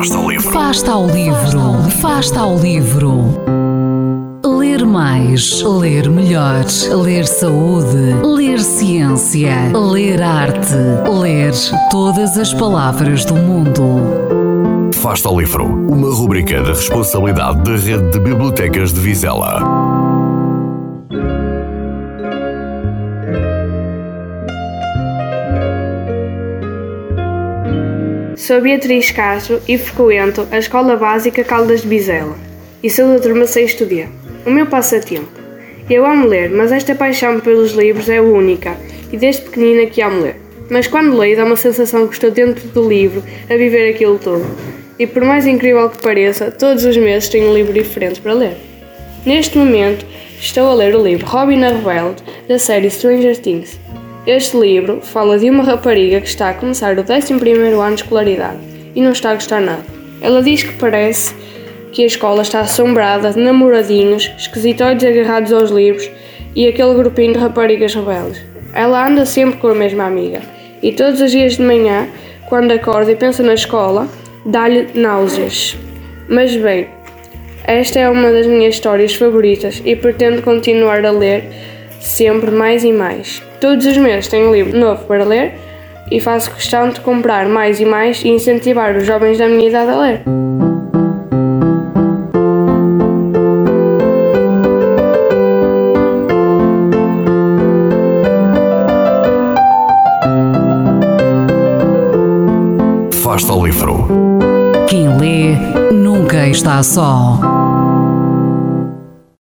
Fasta ao livro, Fasta ao livro. Ler mais, ler melhor, ler saúde, ler ciência, ler arte, ler todas as palavras do mundo. Fasta ao livro, uma rubrica da responsabilidade da Rede de Bibliotecas de Vizela. Sou Beatriz Castro e frequento a Escola Básica Caldas de Bizela e sou da turma 6 D. O meu passatempo. Eu amo ler, mas esta paixão pelos livros é única e desde pequenina que amo ler. Mas quando leio dá uma sensação que estou dentro do livro a viver aquilo tudo. E por mais incrível que pareça, todos os meses tenho um livro diferente para ler. Neste momento estou a ler o livro Robin a da série Stranger Things. Este livro fala de uma rapariga que está a começar o 11 ano de escolaridade e não está a gostar nada. Ela diz que parece que a escola está assombrada de namoradinhos, esquisitoides agarrados aos livros e aquele grupinho de raparigas rebeldes. Ela anda sempre com a mesma amiga e todos os dias de manhã, quando acorda e pensa na escola, dá-lhe náuseas. Mas bem, esta é uma das minhas histórias favoritas e pretendo continuar a ler sempre mais e mais. Todos os meses tenho um livro novo para ler e faço questão de comprar mais e mais e incentivar os jovens da minha idade a ler. Fasta ao livro. Quem lê nunca está só.